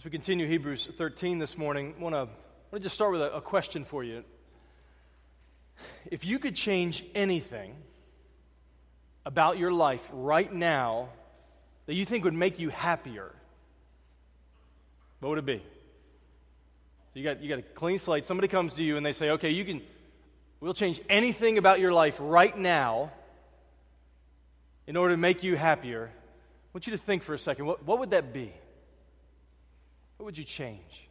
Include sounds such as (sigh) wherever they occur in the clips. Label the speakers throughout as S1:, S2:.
S1: As we continue Hebrews 13 this morning, I want to, just start with a, a question for you. If you could change anything about your life right now that you think would make you happier, what would it be? So you got, you got a clean slate. Somebody comes to you and they say, okay, you can, we'll change anything about your life right now in order to make you happier. I want you to think for a second. What, what would that be? What would you change?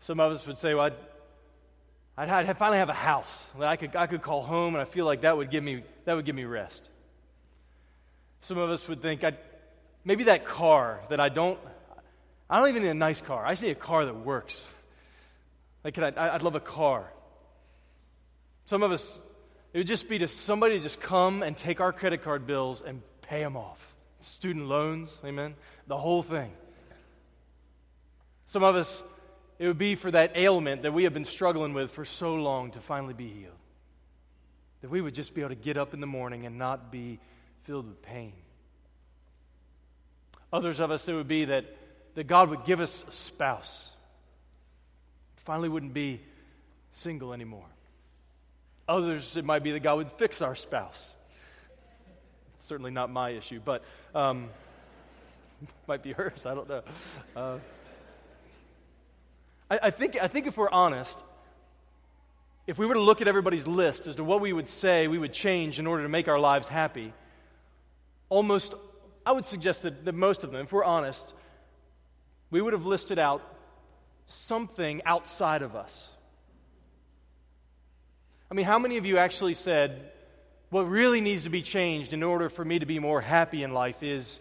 S1: Some of us would say, well, I'd, I'd, I'd finally have a house that I could, I could call home, and I feel like that would give me, that would give me rest. Some of us would think, I'd, maybe that car that I don't, I don't even need a nice car. I just need a car that works. Like, I, I'd love a car. Some of us, it would just be to somebody to just come and take our credit card bills and pay them off student loans, amen, the whole thing. Some of us, it would be for that ailment that we have been struggling with for so long to finally be healed. That we would just be able to get up in the morning and not be filled with pain. Others of us, it would be that, that God would give us a spouse. Finally, wouldn't be single anymore. Others, it might be that God would fix our spouse certainly not my issue, but um, might be hers. I don't know. Uh, I, I, think, I think if we're honest, if we were to look at everybody's list as to what we would say we would change in order to make our lives happy, almost, I would suggest that, that most of them, if we're honest, we would have listed out something outside of us. I mean, how many of you actually said, what really needs to be changed in order for me to be more happy in life is,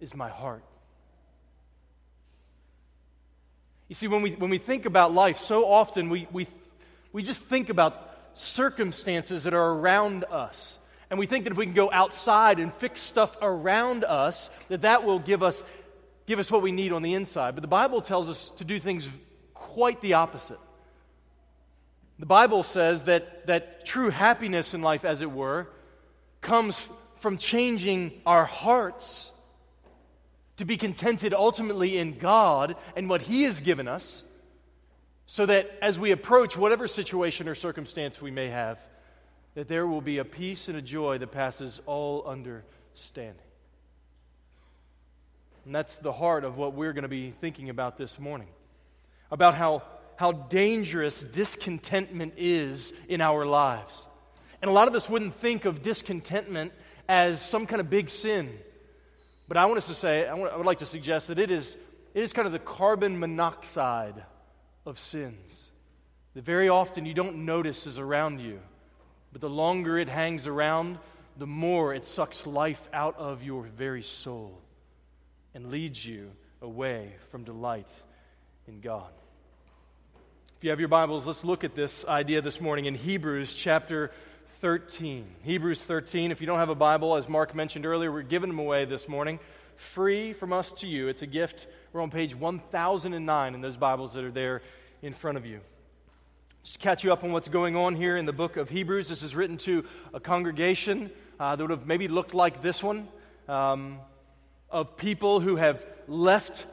S1: is my heart. You see, when we, when we think about life, so often we, we, we just think about circumstances that are around us. And we think that if we can go outside and fix stuff around us, that that will give us, give us what we need on the inside. But the Bible tells us to do things quite the opposite. The Bible says that, that true happiness in life, as it were, comes from changing our hearts to be contented ultimately in God and what He has given us, so that as we approach whatever situation or circumstance we may have, that there will be a peace and a joy that passes all understanding. And that's the heart of what we're going to be thinking about this morning. About how how dangerous discontentment is in our lives. And a lot of us wouldn't think of discontentment as some kind of big sin. But I want us to say, I, want, I would like to suggest that it is, it is kind of the carbon monoxide of sins that very often you don't notice is around you. But the longer it hangs around, the more it sucks life out of your very soul and leads you away from delight in God. If you have your Bibles, let's look at this idea this morning in Hebrews chapter 13. Hebrews 13. If you don't have a Bible, as Mark mentioned earlier, we're giving them away this morning, free from us to you. It's a gift. We're on page 1009 in those Bibles that are there in front of you. Just to catch you up on what's going on here in the book of Hebrews. This is written to a congregation uh, that would have maybe looked like this one um, of people who have left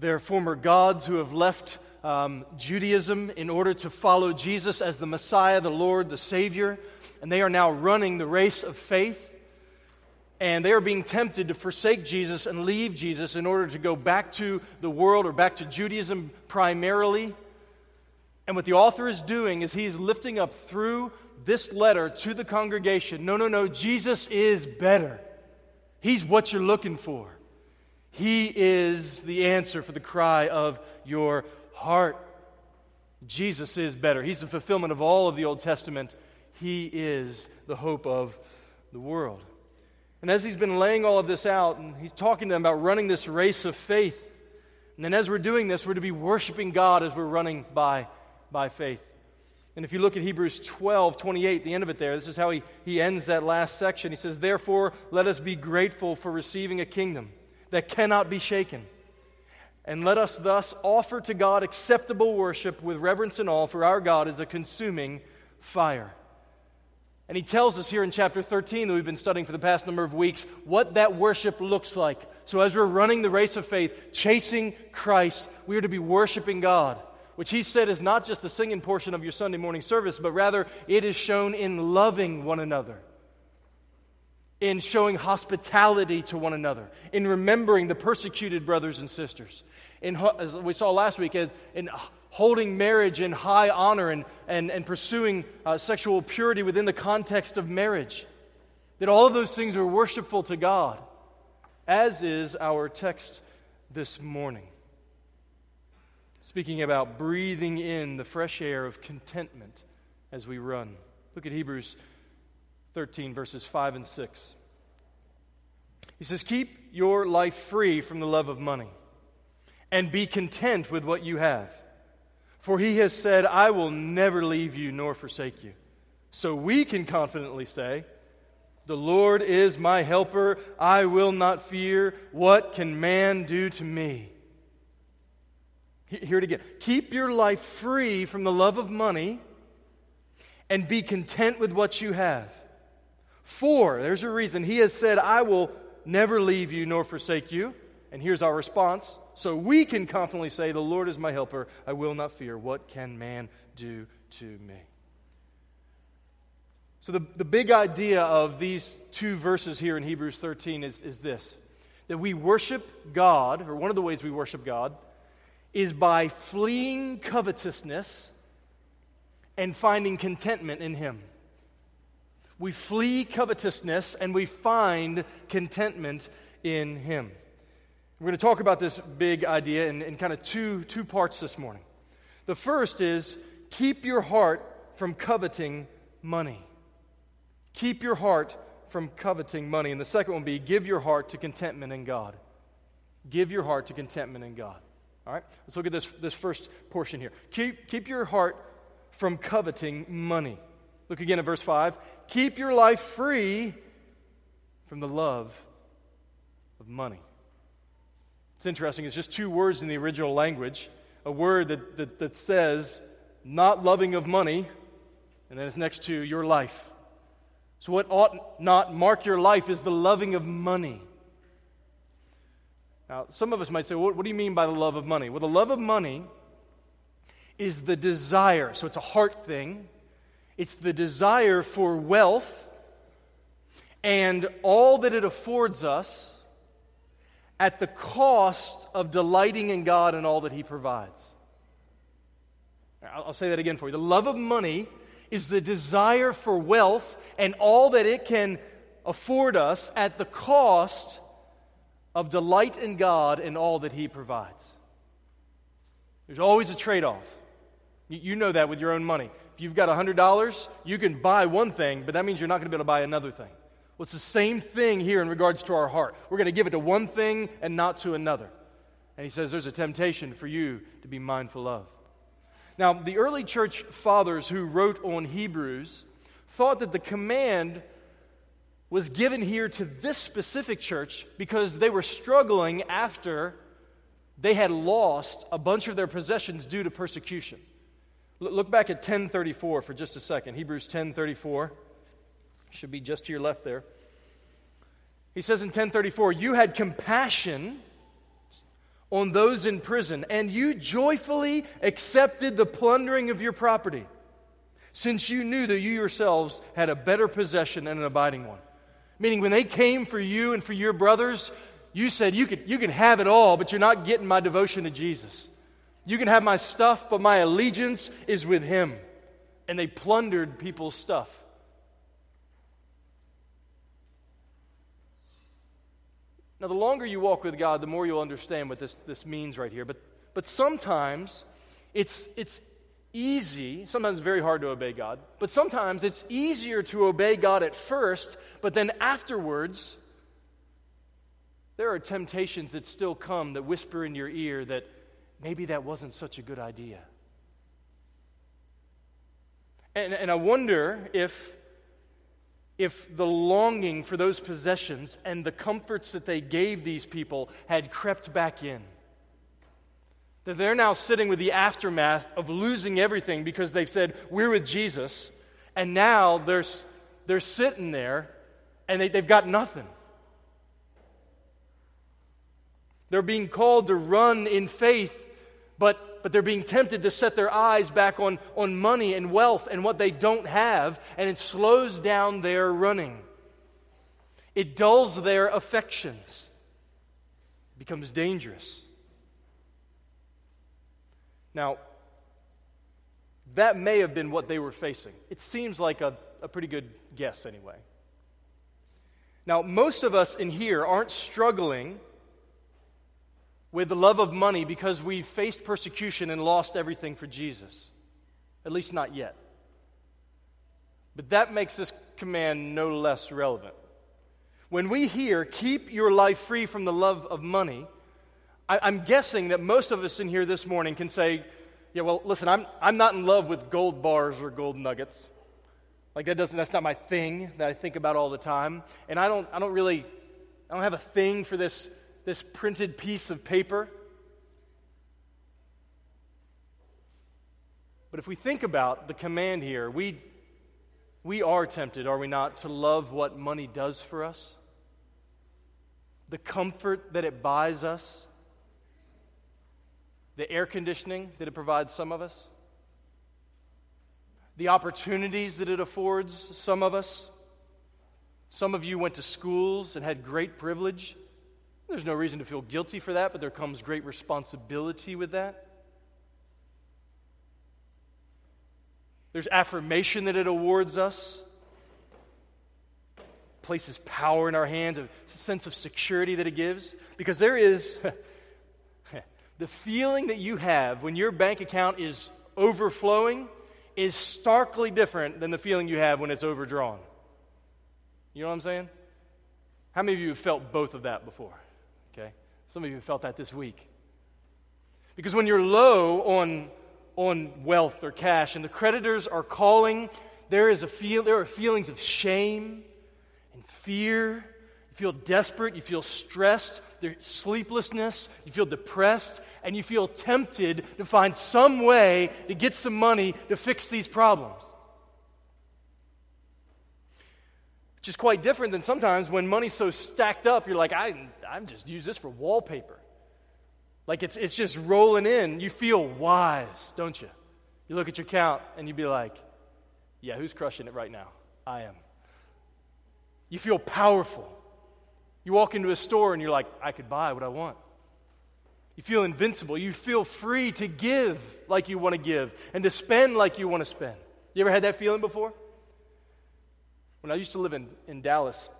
S1: their former gods, who have left um, Judaism in order to follow Jesus as the Messiah, the Lord, the Savior. And they are now running the race of faith. And they are being tempted to forsake Jesus and leave Jesus in order to go back to the world or back to Judaism primarily. And what the author is doing is he's lifting up through this letter to the congregation no, no, no, Jesus is better. He's what you're looking for. He is the answer for the cry of your heart. Jesus is better. He's the fulfillment of all of the Old Testament. He is the hope of the world. And as he's been laying all of this out, and he's talking to them about running this race of faith, and then as we're doing this, we're to be worshiping God as we're running by, by faith. And if you look at Hebrews 12, 28, the end of it there, this is how he, he ends that last section. He says, Therefore, let us be grateful for receiving a kingdom that cannot be shaken and let us thus offer to God acceptable worship with reverence and awe, for our God is a consuming fire. And he tells us here in chapter 13 that we've been studying for the past number of weeks what that worship looks like. So, as we're running the race of faith, chasing Christ, we are to be worshiping God, which he said is not just the singing portion of your Sunday morning service, but rather it is shown in loving one another, in showing hospitality to one another, in remembering the persecuted brothers and sisters, in, as we saw last week, in holding marriage in high honor and, and, and pursuing uh, sexual purity within the context of marriage. That all of those things are worshipful to God, as is our text this morning. Speaking about breathing in the fresh air of contentment as we run. Look at Hebrews 13, verses 5 and 6. He says, Keep your life free from the love of money and be content with what you have. For he has said, I will never leave you nor forsake you. So we can confidently say, The Lord is my helper. I will not fear. What can man do to me? Hear it again. Keep your life free from the love of money and be content with what you have. For, there's a reason, he has said, I will never leave you nor forsake you. And here's our response so we can confidently say, The Lord is my helper. I will not fear. What can man do to me? So, the, the big idea of these two verses here in Hebrews 13 is, is this that we worship God, or one of the ways we worship God, is by fleeing covetousness and finding contentment in Him. We flee covetousness and we find contentment in Him. We're going to talk about this big idea in, in kind of two, two parts this morning. The first is keep your heart from coveting money. Keep your heart from coveting money. And the second one be give your heart to contentment in God. Give your heart to contentment in God. All right? Let's look at this, this first portion here. Keep, keep your heart from coveting money. Look again at verse 5. Keep your life free from the love of money. It's interesting, it's just two words in the original language. A word that, that, that says, not loving of money, and then it's next to your life. So, what ought not mark your life is the loving of money. Now, some of us might say, well, what do you mean by the love of money? Well, the love of money is the desire. So, it's a heart thing. It's the desire for wealth and all that it affords us at the cost of delighting in God and all that He provides. I'll say that again for you. The love of money is the desire for wealth and all that it can afford us at the cost of delight in God and all that He provides. There's always a trade off. You know that with your own money. If you've got $100, you can buy one thing, but that means you're not going to be able to buy another thing. Well, it's the same thing here in regards to our heart. We're going to give it to one thing and not to another. And he says there's a temptation for you to be mindful of. Now, the early church fathers who wrote on Hebrews thought that the command was given here to this specific church because they were struggling after they had lost a bunch of their possessions due to persecution. Look back at 1034 for just a second. Hebrews 1034. Should be just to your left there. He says in 1034, You had compassion on those in prison, and you joyfully accepted the plundering of your property, since you knew that you yourselves had a better possession and an abiding one. Meaning, when they came for you and for your brothers, you said, You can, you can have it all, but you're not getting my devotion to Jesus. You can have my stuff, but my allegiance is with Him. And they plundered people's stuff. Now, the longer you walk with God, the more you'll understand what this, this means right here. But, but sometimes it's, it's easy, sometimes very hard to obey God, but sometimes it's easier to obey God at first, but then afterwards, there are temptations that still come that whisper in your ear that maybe that wasn't such a good idea. And, and I wonder if if the longing for those possessions and the comforts that they gave these people had crept back in. That they're now sitting with the aftermath of losing everything because they've said, We're with Jesus. And now they're, they're sitting there and they, they've got nothing. They're being called to run in faith, but, but they're being tempted to set their eyes back on, on money and wealth and what they don't have, and it slows down their running. It dulls their affections, it becomes dangerous. Now, that may have been what they were facing. It seems like a, a pretty good guess, anyway. Now, most of us in here aren't struggling with the love of money because we faced persecution and lost everything for Jesus. At least not yet. But that makes this command no less relevant. When we hear, keep your life free from the love of money, I, am guessing that most of us in here this morning can say, yeah, well, listen, I'm, I'm not in love with gold bars or gold nuggets. Like that doesn't, that's not my thing that I think about all the time. And I don't, I don't really, I don't have a thing for this this printed piece of paper. But if we think about the command here, we, we are tempted, are we not, to love what money does for us? The comfort that it buys us, the air conditioning that it provides some of us, the opportunities that it affords some of us. Some of you went to schools and had great privilege. There's no reason to feel guilty for that, but there comes great responsibility with that. There's affirmation that it awards us, places power in our hands, a sense of security that it gives. Because there is (laughs) the feeling that you have when your bank account is overflowing is starkly different than the feeling you have when it's overdrawn. You know what I'm saying? How many of you have felt both of that before? Some of you felt that this week. Because when you're low on, on wealth or cash and the creditors are calling, there, is a feel, there are feelings of shame and fear. You feel desperate, you feel stressed, there's sleeplessness, you feel depressed, and you feel tempted to find some way to get some money to fix these problems. Which is quite different than sometimes when money's so stacked up, you're like, I, I'm just use this for wallpaper. Like it's, it's just rolling in. You feel wise, don't you? You look at your count and you be like, yeah, who's crushing it right now? I am. You feel powerful. You walk into a store and you're like, I could buy what I want. You feel invincible. You feel free to give like you want to give and to spend like you want to spend. You ever had that feeling before? When I used to live in, in Dallas,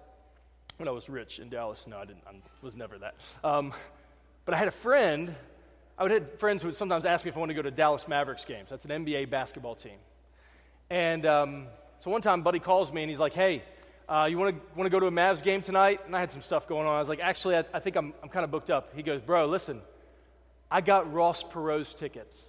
S1: when I was rich in Dallas, no, I didn't. I was never that. Um, but I had a friend. I would have friends who would sometimes ask me if I wanted to go to Dallas Mavericks games. That's an NBA basketball team. And um, so one time, Buddy calls me and he's like, "Hey, uh, you want to want to go to a Mavs game tonight?" And I had some stuff going on. I was like, "Actually, I, I think I'm I'm kind of booked up." He goes, "Bro, listen, I got Ross Perot's tickets."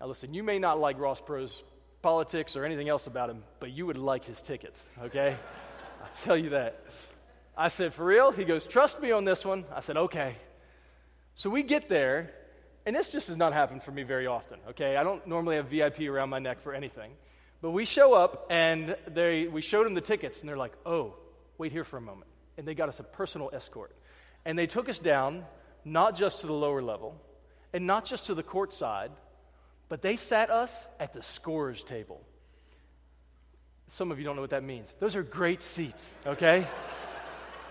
S1: Now listen, you may not like Ross Perot's politics or anything else about him, but you would like his tickets, okay? (laughs) I'll tell you that. I said, For real? He goes, Trust me on this one. I said, Okay. So we get there, and this just has not happened for me very often, okay? I don't normally have VIP around my neck for anything. But we show up, and they, we showed them the tickets, and they're like, Oh, wait here for a moment. And they got us a personal escort. And they took us down, not just to the lower level, and not just to the court side, but they sat us at the scorer's table. Some of you don't know what that means. Those are great seats, okay?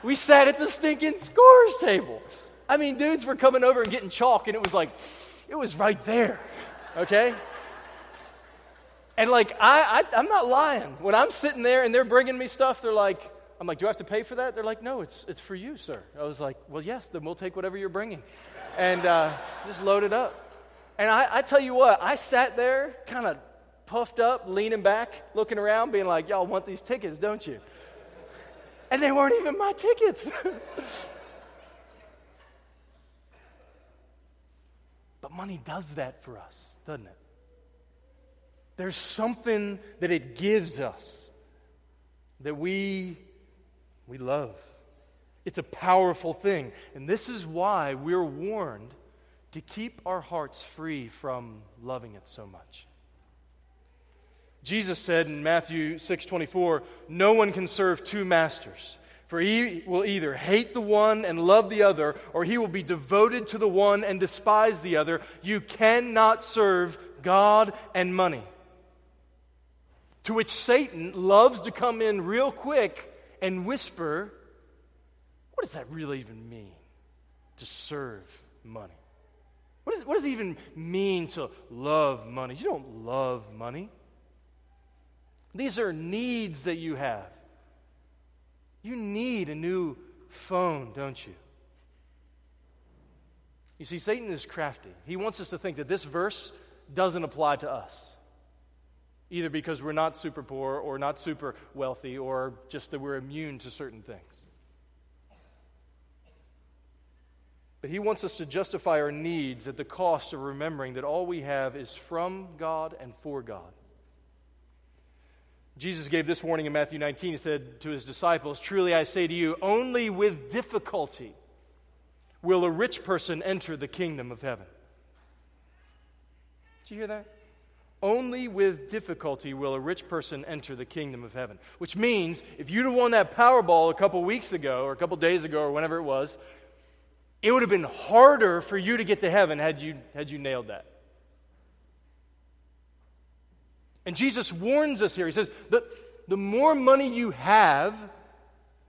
S1: we sat at the stinking scorer's table. I mean, dudes were coming over and getting chalk, and it was like, it was right there, okay? And like, I, I, I'm not lying. When I'm sitting there and they're bringing me stuff, they're like, I'm like, do I have to pay for that? They're like, no, it's, it's for you, sir. I was like, well, yes, then we'll take whatever you're bringing. And uh, just load it up. And I, I tell you what, I sat there kind of puffed up, leaning back, looking around, being like, y'all want these tickets, don't you? And they weren't even my tickets. (laughs) but money does that for us, doesn't it? There's something that it gives us that we, we love. It's a powerful thing. And this is why we're warned to keep our hearts free from loving it so much. Jesus said in Matthew 6:24, "No one can serve two masters, for he will either hate the one and love the other, or he will be devoted to the one and despise the other. You cannot serve God and money." To which Satan loves to come in real quick and whisper, "What does that really even mean to serve money?" What, is, what does it even mean to love money? You don't love money. These are needs that you have. You need a new phone, don't you? You see, Satan is crafty. He wants us to think that this verse doesn't apply to us, either because we're not super poor or not super wealthy or just that we're immune to certain things. But he wants us to justify our needs at the cost of remembering that all we have is from God and for God. Jesus gave this warning in Matthew 19. He said to his disciples, Truly I say to you, only with difficulty will a rich person enter the kingdom of heaven. Did you hear that? Only with difficulty will a rich person enter the kingdom of heaven. Which means if you'd have won that Powerball a couple weeks ago, or a couple days ago, or whenever it was, it would have been harder for you to get to heaven had you, had you nailed that. And Jesus warns us here. He says, the, the more money you have,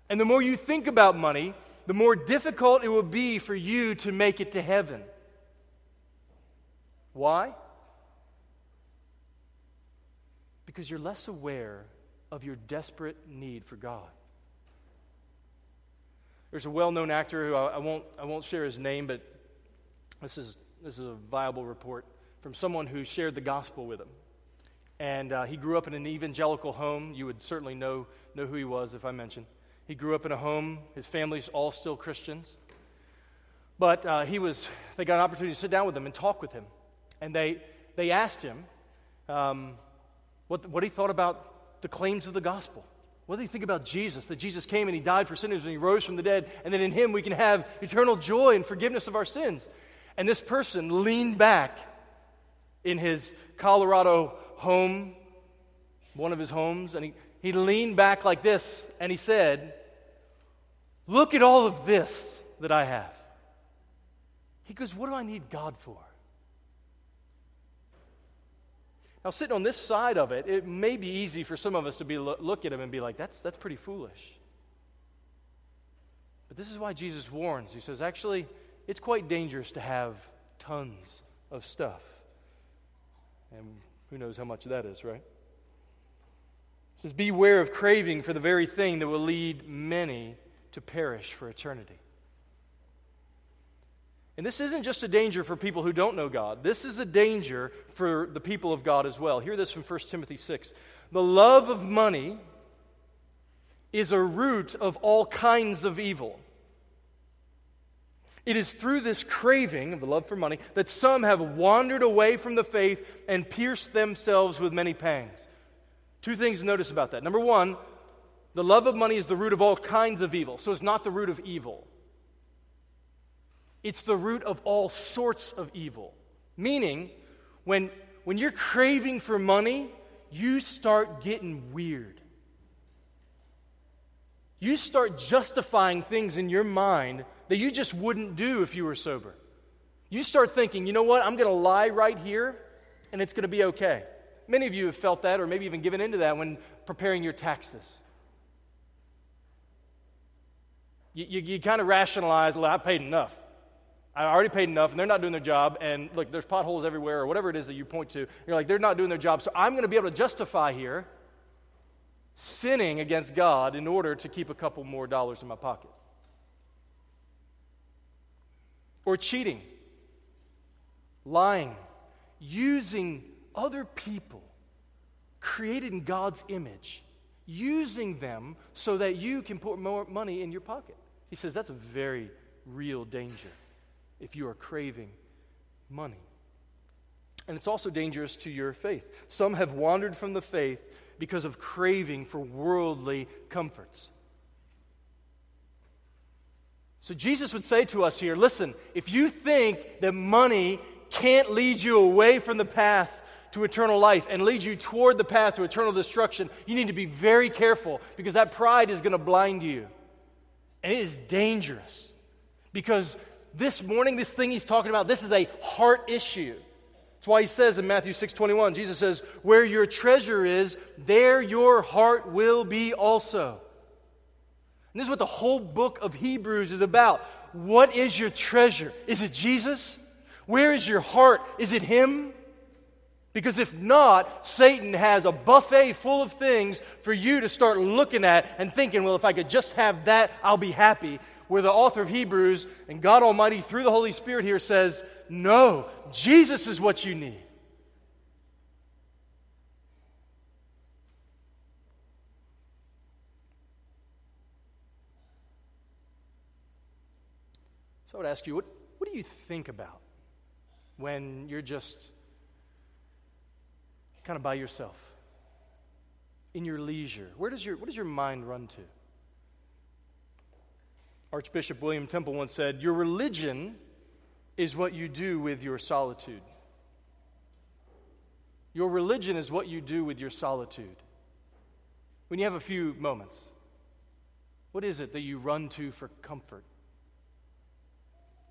S1: and the more you think about money, the more difficult it will be for you to make it to heaven. Why? Because you're less aware of your desperate need for God. There's a well known actor who I, I, won't, I won't share his name, but this is, this is a viable report from someone who shared the gospel with him. And uh, he grew up in an evangelical home. You would certainly know, know who he was if I mentioned. He grew up in a home, his family's all still Christians. But uh, he was, they got an opportunity to sit down with him and talk with him. And they, they asked him um, what, what he thought about the claims of the gospel. What do you think about Jesus? That Jesus came and he died for sinners and he rose from the dead, and that in him we can have eternal joy and forgiveness of our sins. And this person leaned back in his Colorado home, one of his homes, and he, he leaned back like this and he said, Look at all of this that I have. He goes, What do I need God for? Now, sitting on this side of it, it may be easy for some of us to be look at him and be like, that's, that's pretty foolish. But this is why Jesus warns. He says, actually, it's quite dangerous to have tons of stuff. And who knows how much that is, right? He says, Beware of craving for the very thing that will lead many to perish for eternity. And this isn't just a danger for people who don't know God. This is a danger for the people of God as well. Hear this from 1 Timothy 6. The love of money is a root of all kinds of evil. It is through this craving of the love for money that some have wandered away from the faith and pierced themselves with many pangs. Two things to notice about that. Number one, the love of money is the root of all kinds of evil, so it's not the root of evil. It's the root of all sorts of evil. Meaning, when, when you're craving for money, you start getting weird. You start justifying things in your mind that you just wouldn't do if you were sober. You start thinking, you know what, I'm going to lie right here and it's going to be okay. Many of you have felt that or maybe even given into that when preparing your taxes. You, you, you kind of rationalize, well, I paid enough. I already paid enough, and they're not doing their job. And look, there's potholes everywhere, or whatever it is that you point to. You're like, they're not doing their job. So I'm going to be able to justify here sinning against God in order to keep a couple more dollars in my pocket or cheating, lying, using other people created in God's image, using them so that you can put more money in your pocket. He says that's a very real danger if you are craving money. And it's also dangerous to your faith. Some have wandered from the faith because of craving for worldly comforts. So Jesus would say to us here listen, if you think that money can't lead you away from the path to eternal life and lead you toward the path to eternal destruction, you need to be very careful because that pride is going to blind you. And it is dangerous because this morning, this thing he's talking about, this is a heart issue. That's why he says in Matthew 6 21, Jesus says, Where your treasure is, there your heart will be also. And this is what the whole book of Hebrews is about. What is your treasure? Is it Jesus? Where is your heart? Is it Him? Because if not, Satan has a buffet full of things for you to start looking at and thinking, well, if I could just have that, I'll be happy. Where the author of Hebrews and God Almighty, through the Holy Spirit here, says, no, Jesus is what you need. So I would ask you, what, what do you think about when you're just kind of by yourself, in your leisure? Where does your, what does your mind run to? Archbishop William Temple once said, Your religion is what you do with your solitude. Your religion is what you do with your solitude. When you have a few moments, what is it that you run to for comfort?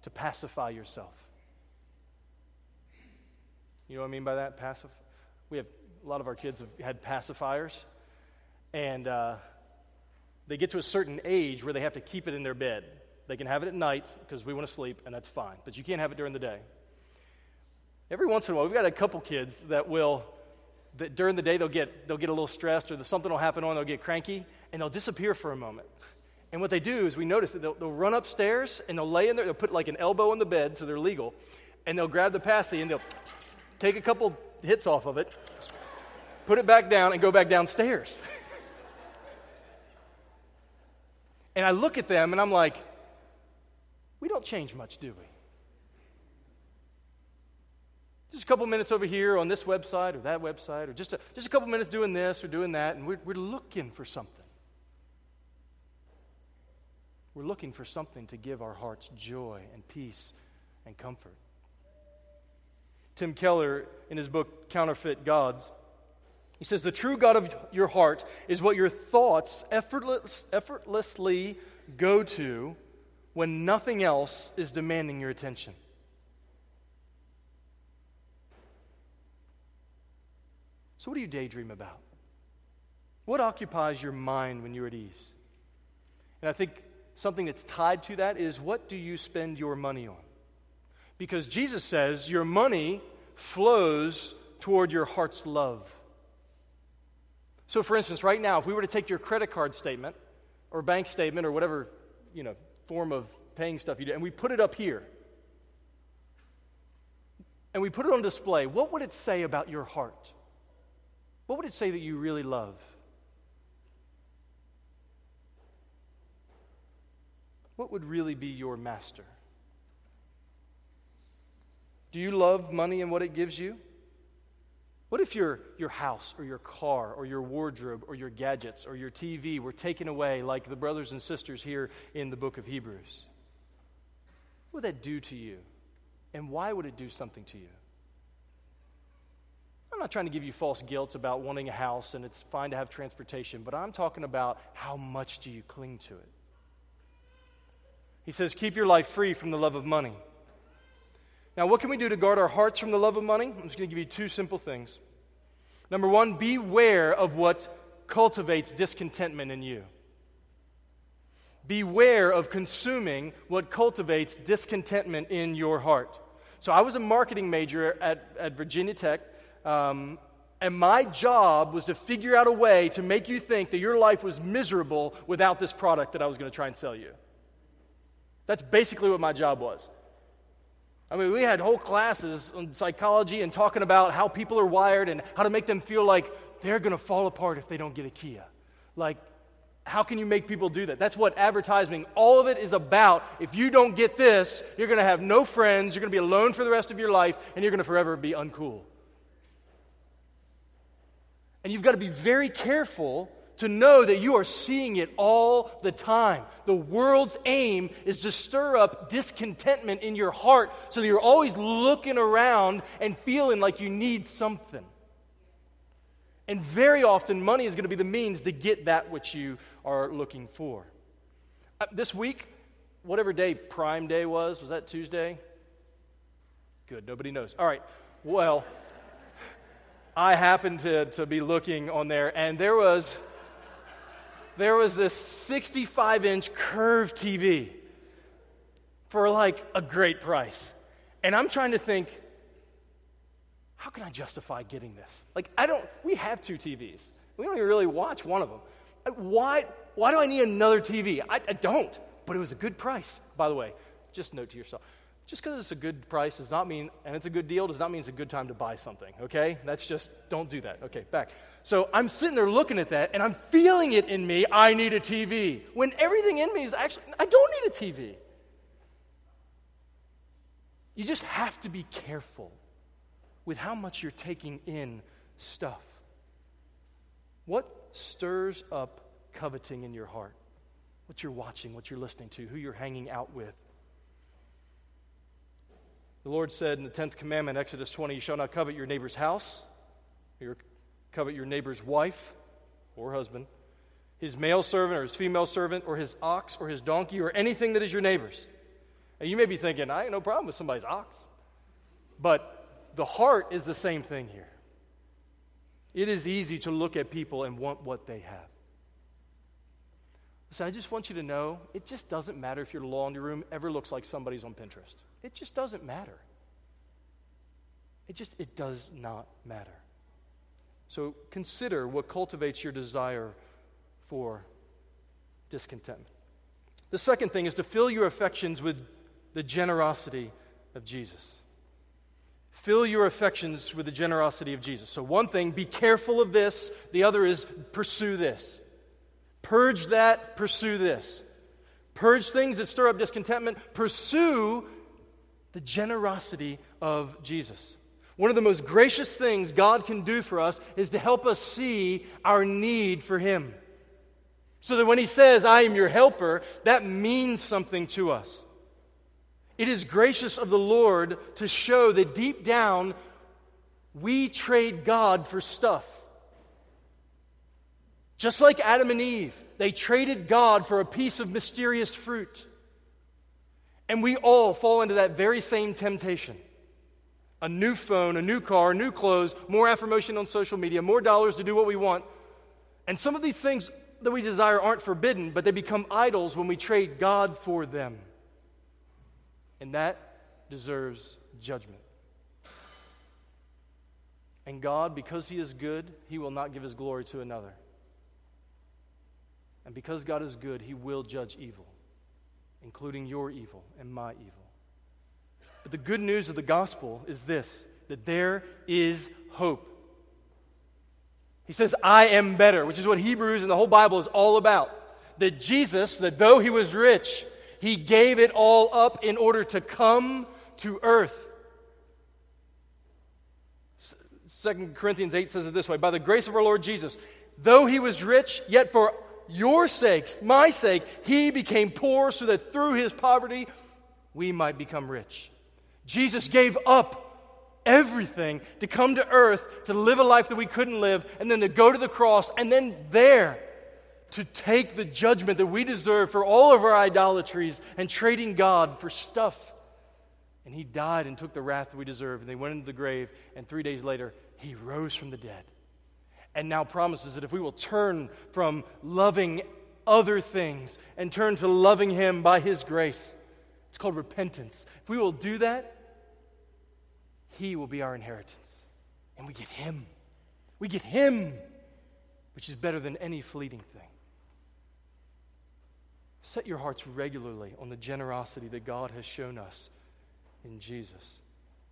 S1: To pacify yourself? You know what I mean by that? Pacif- we have a lot of our kids have had pacifiers, and uh, they get to a certain age where they have to keep it in their bed. They can have it at night because we want to sleep, and that's fine. But you can't have it during the day. Every once in a while, we've got a couple kids that will, that during the day, they'll get, they'll get a little stressed or something will happen on, they'll get cranky, and they'll disappear for a moment. And what they do is we notice that they'll, they'll run upstairs and they'll lay in there, they'll put like an elbow in the bed so they're legal, and they'll grab the passy and they'll take a couple hits off of it, put it back down, and go back downstairs. (laughs) and I look at them and I'm like, we don't change much, do we? Just a couple minutes over here on this website or that website, or just a, just a couple minutes doing this or doing that, and we're, we're looking for something. We're looking for something to give our hearts joy and peace and comfort. Tim Keller, in his book Counterfeit Gods, he says, The true God of your heart is what your thoughts effortless, effortlessly go to when nothing else is demanding your attention. So, what do you daydream about? What occupies your mind when you're at ease? And I think something that's tied to that is what do you spend your money on? Because Jesus says your money flows toward your heart's love. So, for instance, right now, if we were to take your credit card statement or bank statement or whatever, you know, form of paying stuff you do, and we put it up here, and we put it on display, what would it say about your heart? What would it say that you really love? What would really be your master? Do you love money and what it gives you? What if your, your house or your car or your wardrobe or your gadgets or your TV were taken away like the brothers and sisters here in the book of Hebrews? What would that do to you? And why would it do something to you? I'm not trying to give you false guilt about wanting a house and it's fine to have transportation, but I'm talking about how much do you cling to it? He says, keep your life free from the love of money. Now, what can we do to guard our hearts from the love of money? I'm just going to give you two simple things. Number one, beware of what cultivates discontentment in you. Beware of consuming what cultivates discontentment in your heart. So, I was a marketing major at, at Virginia Tech, um, and my job was to figure out a way to make you think that your life was miserable without this product that I was going to try and sell you. That's basically what my job was. I mean, we had whole classes on psychology and talking about how people are wired and how to make them feel like they're going to fall apart if they don't get a Kia. Like, how can you make people do that? That's what advertising, all of it is about. If you don't get this, you're going to have no friends, you're going to be alone for the rest of your life, and you're going to forever be uncool. And you've got to be very careful to know that you are seeing it all the time. The world's aim is to stir up discontentment in your heart so that you're always looking around and feeling like you need something. And very often, money is going to be the means to get that which you are looking for. Uh, this week, whatever day Prime Day was, was that Tuesday? Good, nobody knows. All right, well, (laughs) I happened to, to be looking on there, and there was there was this 65 inch curved TV for like a great price. And I'm trying to think, how can I justify getting this? Like, I don't, we have two TVs. We even really watch one of them. Uh, why, why do I need another TV? I, I don't, but it was a good price, by the way. Just note to yourself. Just because it's a good price does not mean, and it's a good deal, does not mean it's a good time to buy something, okay? That's just, don't do that. Okay, back. So I'm sitting there looking at that, and I'm feeling it in me, I need a TV. When everything in me is actually, I don't need a TV. You just have to be careful with how much you're taking in stuff. What stirs up coveting in your heart? What you're watching, what you're listening to, who you're hanging out with. The Lord said in the 10th commandment, Exodus 20, You shall not covet your neighbor's house, or covet your neighbor's wife or husband, his male servant or his female servant, or his ox or his donkey, or anything that is your neighbor's. And you may be thinking, I have no problem with somebody's ox. But the heart is the same thing here. It is easy to look at people and want what they have. Listen, I just want you to know it just doesn't matter if your laundry room ever looks like somebody's on Pinterest. It just doesn't matter. It just it does not matter. So consider what cultivates your desire for discontentment. The second thing is to fill your affections with the generosity of Jesus. Fill your affections with the generosity of Jesus. So, one thing, be careful of this. The other is pursue this. Purge that, pursue this. Purge things that stir up discontentment, pursue the generosity of Jesus. One of the most gracious things God can do for us is to help us see our need for Him. So that when He says, I am your helper, that means something to us. It is gracious of the Lord to show that deep down we trade God for stuff. Just like Adam and Eve, they traded God for a piece of mysterious fruit. And we all fall into that very same temptation a new phone, a new car, new clothes, more affirmation on social media, more dollars to do what we want. And some of these things that we desire aren't forbidden, but they become idols when we trade God for them. And that deserves judgment. And God, because He is good, He will not give His glory to another. And because God is good, He will judge evil, including your evil and my evil. But the good news of the gospel is this that there is hope. He says, I am better, which is what Hebrews and the whole Bible is all about. That Jesus, that though he was rich, he gave it all up in order to come to earth. 2 Corinthians 8 says it this way By the grace of our Lord Jesus, though he was rich, yet for your sakes, my sake, he became poor so that through his poverty we might become rich. Jesus gave up everything to come to earth to live a life that we couldn't live, and then to go to the cross, and then there to take the judgment that we deserve for all of our idolatries and trading God for stuff. And he died and took the wrath that we deserve, and they went into the grave, and three days later, he rose from the dead and now promises that if we will turn from loving other things and turn to loving Him by His grace, it's called repentance. If we will do that, He will be our inheritance. And we get Him. We get Him, which is better than any fleeting thing. Set your hearts regularly on the generosity that God has shown us in Jesus,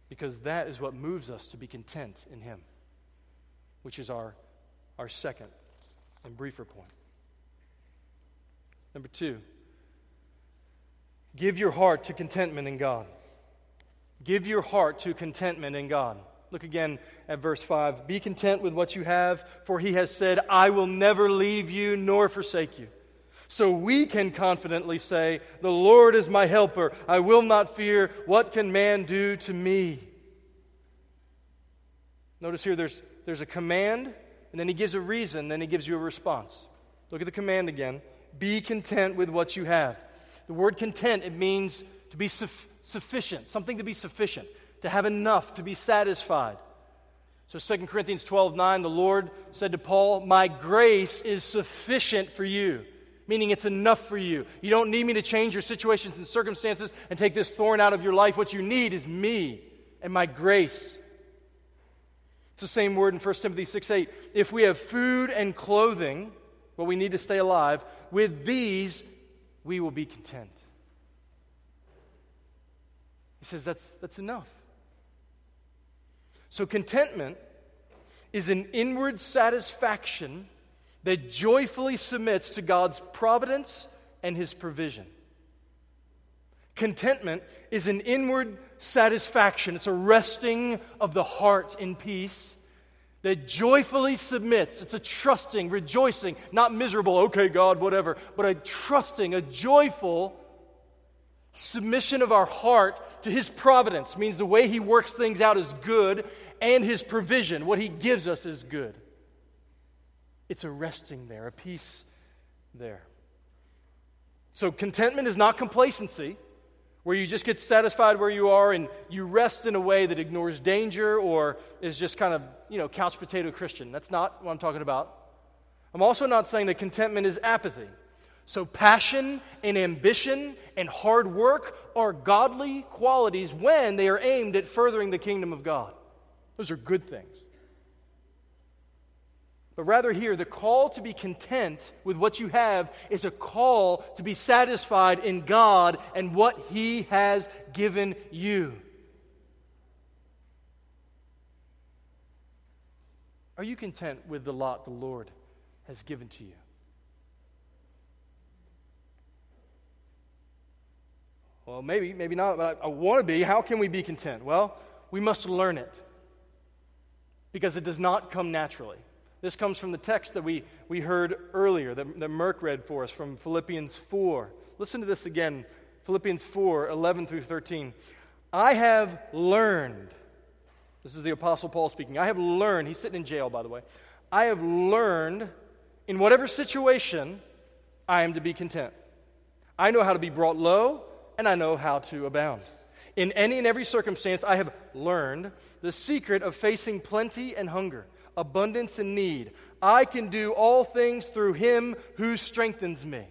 S1: because that is what moves us to be content in Him, which is our our second and briefer point. Number two, give your heart to contentment in God. Give your heart to contentment in God. Look again at verse 5. Be content with what you have, for he has said, I will never leave you nor forsake you. So we can confidently say, The Lord is my helper. I will not fear. What can man do to me? Notice here there's, there's a command, and then he gives a reason, then he gives you a response. Look at the command again. Be content with what you have. The word content, it means to be su- sufficient, something to be sufficient, to have enough, to be satisfied. So 2 Corinthians 12 9, the Lord said to Paul, My grace is sufficient for you, meaning it's enough for you. You don't need me to change your situations and circumstances and take this thorn out of your life. What you need is me and my grace. It's the same word in 1 Timothy 6 8. If we have food and clothing, what we need to stay alive, with these we will be content. He says that's, that's enough. So, contentment is an inward satisfaction that joyfully submits to God's providence and His provision. Contentment is an inward satisfaction, it's a resting of the heart in peace that joyfully submits. It's a trusting, rejoicing, not miserable, okay, God, whatever, but a trusting, a joyful submission of our heart to His providence. Means the way He works things out is good, and His provision, what He gives us, is good. It's a resting there, a peace there. So, contentment is not complacency where you just get satisfied where you are and you rest in a way that ignores danger or is just kind of, you know, couch potato Christian. That's not what I'm talking about. I'm also not saying that contentment is apathy. So, passion and ambition and hard work are godly qualities when they are aimed at furthering the kingdom of God. Those are good things. But rather, here, the call to be content with what you have is a call to be satisfied in God and what He has given you. Are you content with the lot the Lord has given to you? Well, maybe, maybe not, but I, I want to be. How can we be content? Well, we must learn it because it does not come naturally. This comes from the text that we, we heard earlier, that, that Merck read for us from Philippians 4. Listen to this again Philippians 4 11 through 13. I have learned, this is the Apostle Paul speaking. I have learned, he's sitting in jail, by the way. I have learned in whatever situation I am to be content. I know how to be brought low, and I know how to abound. In any and every circumstance, I have learned the secret of facing plenty and hunger abundance and need. I can do all things through him who strengthens me.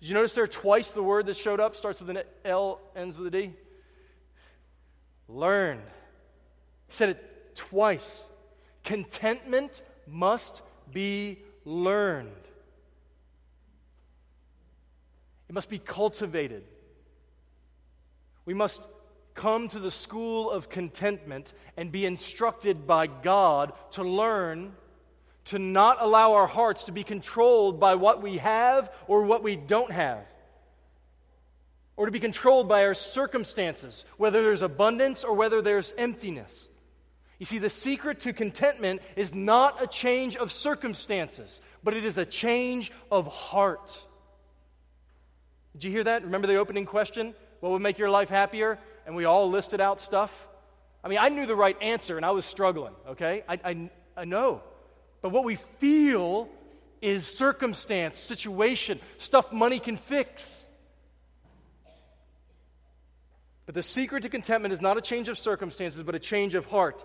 S1: Did you notice there twice the word that showed up starts with an L, ends with a D? Learn. He said it twice. Contentment must be learned, it must be cultivated. We must come to the school of contentment and be instructed by God to learn to not allow our hearts to be controlled by what we have or what we don't have, or to be controlled by our circumstances, whether there's abundance or whether there's emptiness. You see, the secret to contentment is not a change of circumstances, but it is a change of heart. Did you hear that? Remember the opening question? What would make your life happier? and we all listed out stuff? I mean, I knew the right answer and I was struggling, okay? I, I, I know. But what we feel is circumstance, situation, stuff money can fix. But the secret to contentment is not a change of circumstances, but a change of heart.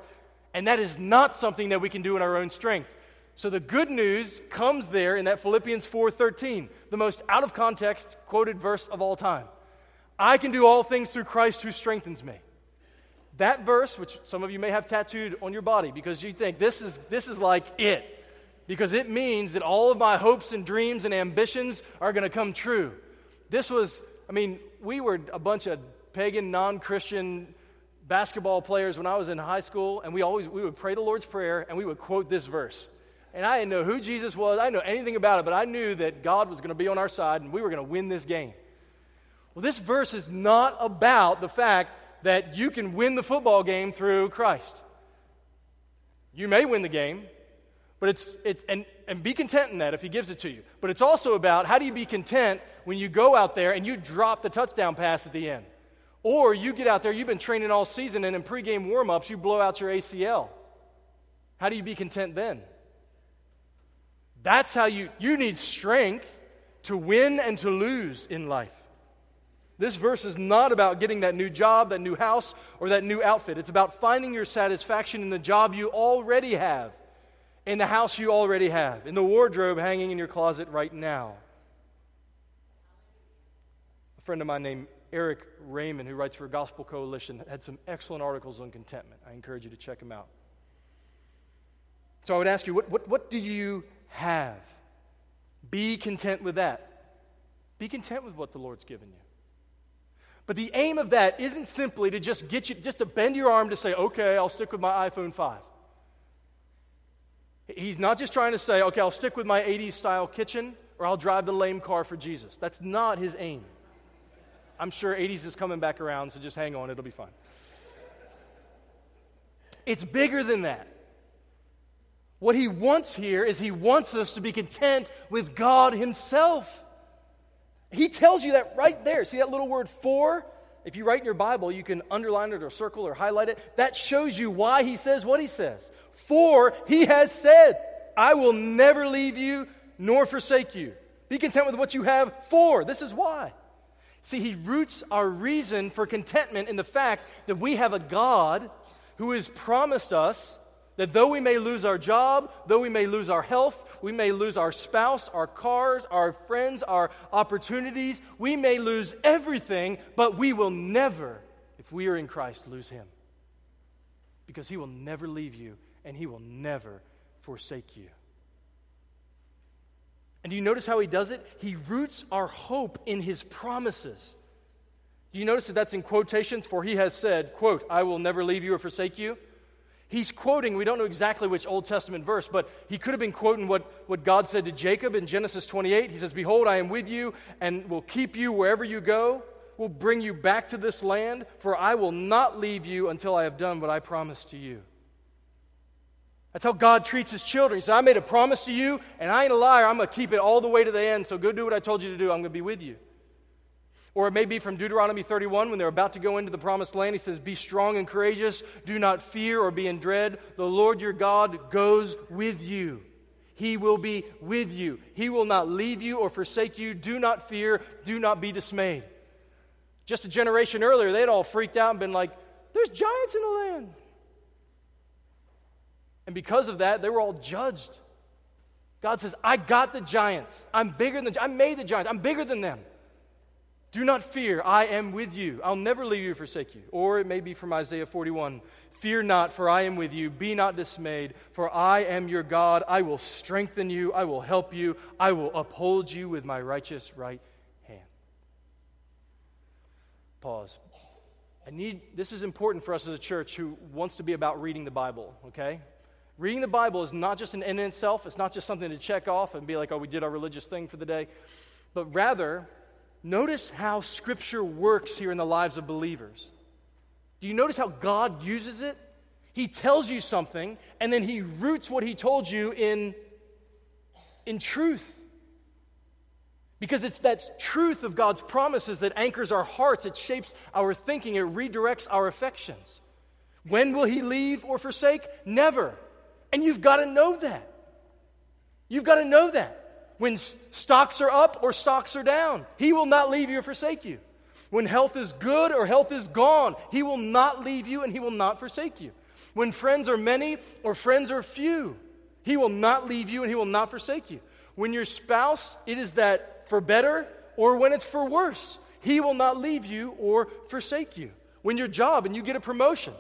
S1: And that is not something that we can do in our own strength. So the good news comes there in that Philippians 4:13, the most out of context quoted verse of all time. I can do all things through Christ who strengthens me. That verse, which some of you may have tattooed on your body because you think this is, this is like it, because it means that all of my hopes and dreams and ambitions are going to come true. This was, I mean, we were a bunch of pagan, non Christian basketball players when I was in high school, and we always we would pray the Lord's Prayer and we would quote this verse. And I didn't know who Jesus was, I didn't know anything about it, but I knew that God was going to be on our side and we were going to win this game. Well, this verse is not about the fact that you can win the football game through Christ. You may win the game, but it's, it, and, and be content in that if he gives it to you. But it's also about how do you be content when you go out there and you drop the touchdown pass at the end? Or you get out there, you've been training all season, and in pregame warm-ups, you blow out your ACL. How do you be content then? That's how you, you need strength to win and to lose in life. This verse is not about getting that new job, that new house, or that new outfit. It's about finding your satisfaction in the job you already have, in the house you already have, in the wardrobe hanging in your closet right now. A friend of mine named Erik Raymond, who writes for Gospel Coalition, had some excellent articles on contentment. I encourage you to check them out. So I would ask you, what, what, what do you have? Be content with that. Be content with what the Lord's given you. But the aim of that isn't simply to just get you, just to bend your arm to say, okay, I'll stick with my iPhone 5. He's not just trying to say, okay, I'll stick with my 80s style kitchen or I'll drive the lame car for Jesus. That's not his aim. I'm sure 80s is coming back around, so just hang on, it'll be fine. It's bigger than that. What he wants here is he wants us to be content with God himself. He tells you that right there. See that little word for? If you write in your Bible, you can underline it or circle or highlight it. That shows you why he says what he says. For he has said, I will never leave you nor forsake you. Be content with what you have, for this is why. See, he roots our reason for contentment in the fact that we have a God who has promised us that though we may lose our job, though we may lose our health, we may lose our spouse, our cars, our friends, our opportunities, we may lose everything, but we will never, if we are in Christ, lose Him. Because He will never leave you and He will never forsake you. And do you notice how he does it? He roots our hope in his promises. Do you notice that that's in quotations? For he has said, quote, I will never leave you or forsake you. He's quoting, we don't know exactly which Old Testament verse, but he could have been quoting what, what God said to Jacob in Genesis 28. He says, Behold, I am with you and will keep you wherever you go, will bring you back to this land, for I will not leave you until I have done what I promised to you. That's how God treats his children. He said, I made a promise to you, and I ain't a liar. I'm going to keep it all the way to the end, so go do what I told you to do. I'm going to be with you. Or it may be from Deuteronomy 31 when they're about to go into the promised land. He says, Be strong and courageous. Do not fear or be in dread. The Lord your God goes with you. He will be with you. He will not leave you or forsake you. Do not fear. Do not be dismayed. Just a generation earlier, they'd all freaked out and been like, There's giants in the land. And because of that, they were all judged. God says, I got the giants. I'm bigger than I made the giants. I'm bigger than them. Do not fear. I am with you. I'll never leave you or forsake you. Or it may be from Isaiah 41. Fear not, for I am with you. Be not dismayed, for I am your God. I will strengthen you. I will help you. I will uphold you with my righteous right hand. Pause. I need this is important for us as a church who wants to be about reading the Bible, okay? Reading the Bible is not just an end in itself, it's not just something to check off and be like, oh, we did our religious thing for the day, but rather, notice how Scripture works here in the lives of believers. Do you notice how God uses it? He tells you something, and then He roots what He told you in, in truth. Because it's that truth of God's promises that anchors our hearts, it shapes our thinking, it redirects our affections. When will He leave or forsake? Never. And you've got to know that. You've got to know that. When stocks are up or stocks are down, He will not leave you or forsake you. When health is good or health is gone, He will not leave you and He will not forsake you. When friends are many or friends are few, He will not leave you and He will not forsake you. When your spouse, it is that for better or when it's for worse, He will not leave you or forsake you. When your job and you get a promotion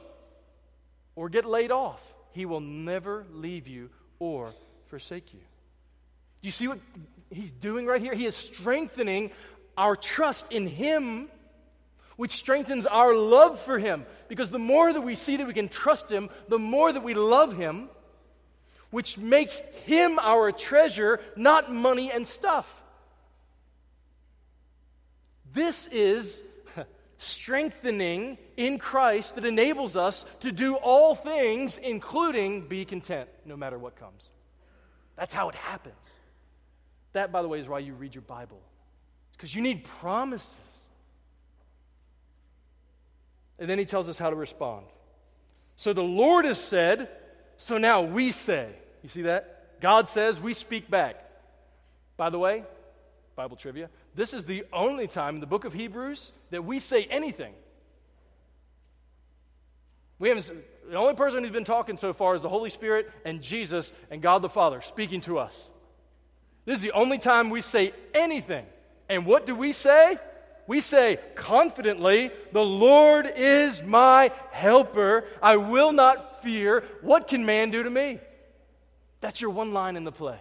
S1: or get laid off, he will never leave you or forsake you. Do you see what he's doing right here? He is strengthening our trust in him, which strengthens our love for him. Because the more that we see that we can trust him, the more that we love him, which makes him our treasure, not money and stuff. This is (laughs) strengthening in Christ that enables us to do all things, including be content no matter what comes. That's how it happens. That, by the way, is why you read your Bible, because you need promises. And then he tells us how to respond. So the Lord has said, so now we say. You see that? God says, we speak back. By the way, Bible trivia, this is the only time in the book of Hebrews that we say anything. We haven't, the only person who's been talking so far is the Holy Spirit and Jesus and God the Father speaking to us. This is the only time we say anything. And what do we say? We say confidently, The Lord is my helper. I will not fear. What can man do to me? That's your one line in the play.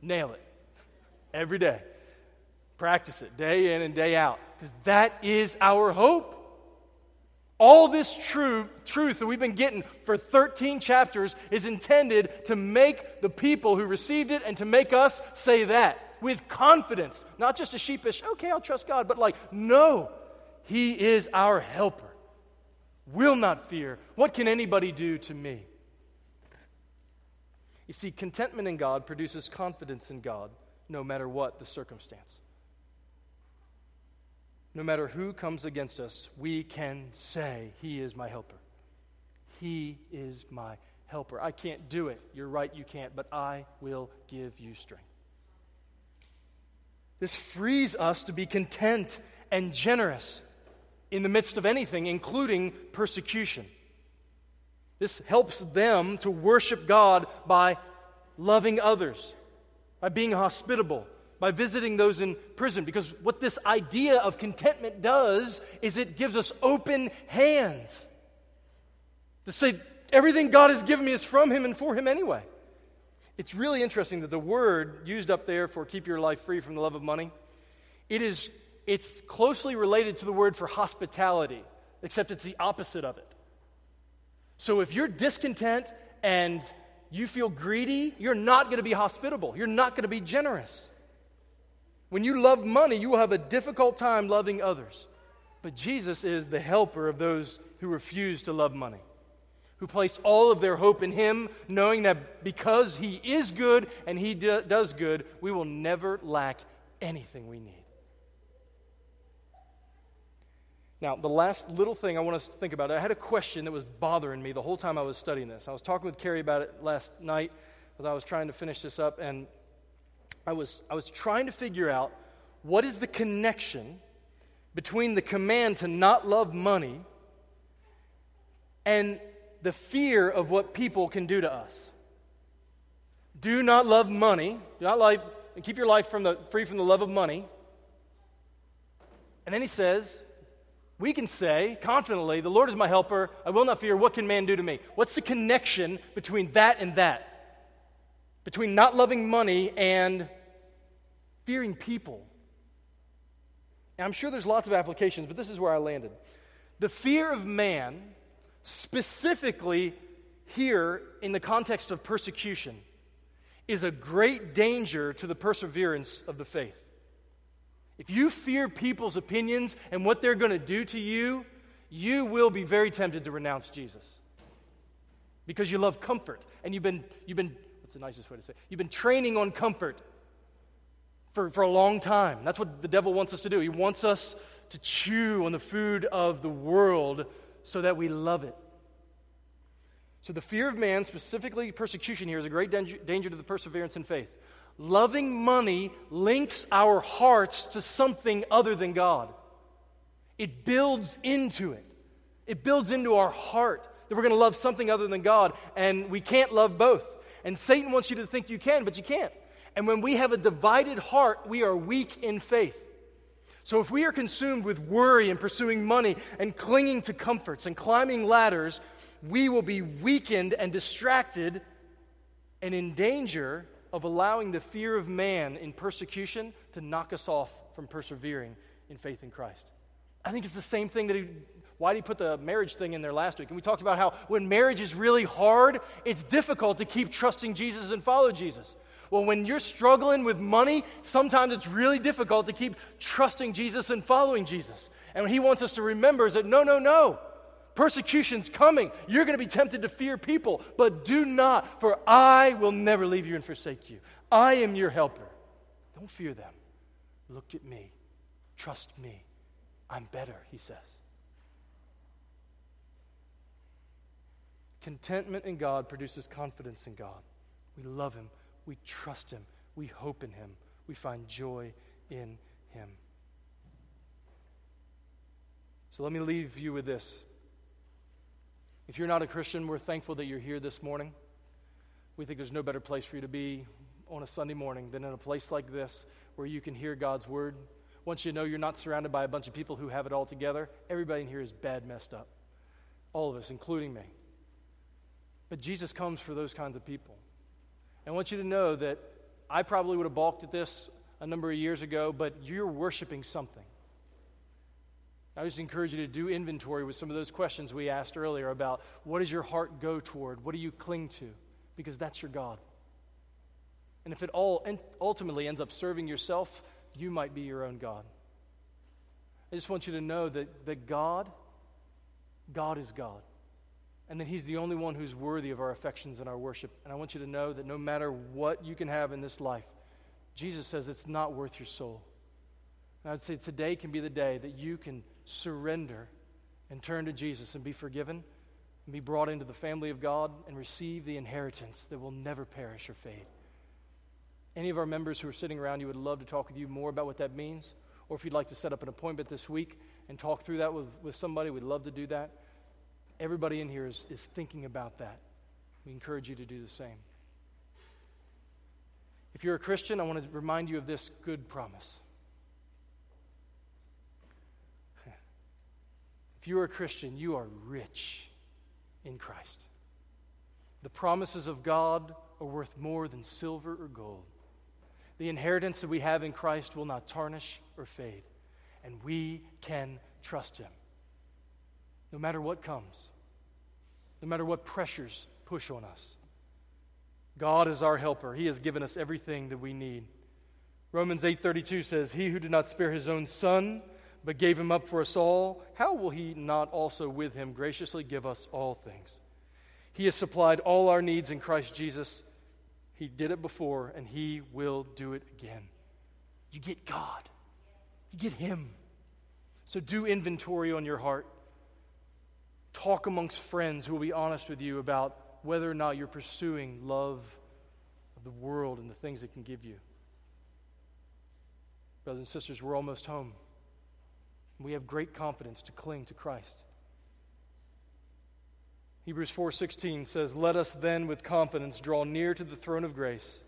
S1: Nail it every day. Practice it day in and day out because that is our hope. All this true, truth that we've been getting for 13 chapters is intended to make the people who received it and to make us say that with confidence. Not just a sheepish, okay, I'll trust God, but like, no, He is our helper. Will not fear. What can anybody do to me? You see, contentment in God produces confidence in God no matter what the circumstance. No matter who comes against us, we can say, He is my helper. He is my helper. I can't do it. You're right, you can't, but I will give you strength. This frees us to be content and generous in the midst of anything, including persecution. This helps them to worship God by loving others, by being hospitable, by visiting those in prison. Because what this idea of contentment does is it gives us open hands to say, everything God has given me is from Him and for Him anyway. It's really interesting that the word used up there for keep your life free from the love of money, it is it's closely related to the word for hospitality, except it's the opposite of it. So if you're discontent and you feel greedy, you're not going to be hospitable. You're not going to be generous. When you love money, you will have a difficult time loving others. But Jesus is the helper of those who refuse to love money, who place all of their hope in Him, knowing that because He is good and He do, does good, we will never lack anything we need. Now, the last little thing I want us to think about, I had a question that was bothering me the whole time I was studying this. I was talking with Carrie about it last night as I was trying to finish this up, and I was, I was trying to figure out what is the connection between the command to not love money and the fear of what people can do to us. Do not love money. Do not like and keep your life from the, free from the love of money. And then he says, we can say confidently, The Lord is my helper. I will not fear. What can man do to me? What's the connection between that and that? Between not loving money and fearing people? And I'm sure there's lots of applications, but this is where I landed. The fear of man, specifically here in the context of persecution, is a great danger to the perseverance of the faith. If you fear people's opinions and what they're going to do to you, you will be very tempted to renounce Jesus. Because you love comfort. And you've been, you've been what's the nicest way to say? You've been training on comfort for, for a long time. That's what the devil wants us to do. He wants us to chew on the food of the world so that we love it. So, the fear of man, specifically persecution here, is a great danger, danger to the perseverance in faith. Loving money links our hearts to something other than God. It builds into it. It builds into our heart that we're going to love something other than God, and we can't love both. And Satan wants you to think you can, but you can't. And when we have a divided heart, we are weak in faith. So if we are consumed with worry and pursuing money and clinging to comforts and climbing ladders, we will be weakened and distracted and in danger of allowing the fear of man in persecution to knock us off from persevering in faith in Christ. I think it's the same thing that he, why did he put the marriage thing in there last week? And we talked about how when marriage is really hard, it's difficult to keep trusting Jesus and follow Jesus. Well, when you're struggling with money, sometimes it's really difficult to keep trusting Jesus and following Jesus. And what he wants us to remember is that no, no, no. Persecution's coming. You're going to be tempted to fear people, but do not, for I will never leave you and forsake you. I am your helper. Don't fear them. Look at me. Trust me. I'm better, he says. Contentment in God produces confidence in God. We love him. We trust him. We hope in him. We find joy in him. So let me leave you with this. If you're not a Christian, we're thankful that you're here this morning. We think there's no better place for you to be on a Sunday morning than in a place like this where you can hear God's word. Once you know you're not surrounded by a bunch of people who have it all together, everybody in here is bad, messed up. All of us, including me. But Jesus comes for those kinds of people. I want you to know that I probably would have balked at this a number of years ago, but you're worshiping something. I just encourage you to do inventory with some of those questions we asked earlier about what does your heart go toward? What do you cling to? Because that's your God. And if it all ultimately ends up serving yourself, you might be your own God. I just want you to know that, that God, God is God and that He's the only one who's worthy of our affections and our worship. And I want you to know that no matter what you can have in this life, Jesus says it's not worth your soul. And I'd say today can be the day that you can surrender and turn to Jesus and be forgiven and be brought into the family of God and receive the inheritance that will never perish or fade. Any of our members who are sitting around you would love to talk with you more about what that means. Or if you'd like to set up an appointment this week and talk through that with, with somebody, we'd love to do that. Everybody in here is, is thinking about that. We encourage you to do the same. If you're a Christian, I want to remind you of this good promise. If you are a Christian, you are rich in Christ. The promises of God are worth more than silver or gold. The inheritance that we have in Christ will not tarnish or fade, and we can trust Him no matter what comes, no matter what pressures push on us. God is our helper. He has given us everything that we need. Romans 8:32 says, "He who did not spare his own son, but gave him up for us all, how will he not also with him graciously give us all things?" He has supplied all our needs in Christ Jesus. He did it before and he will do it again. You get God. You get him. So do inventory on your heart talk amongst friends who will be honest with you about whether or not you're pursuing love of the world and the things it can give you. Brothers and sisters, we're almost home. We have great confidence to cling to Christ. Hebrews 4:16 says, "Let us then with confidence draw near to the throne of grace,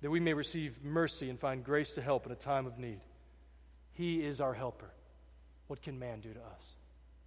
S1: that we may receive mercy and find grace to help in a time of need." He is our helper. What can man do to us?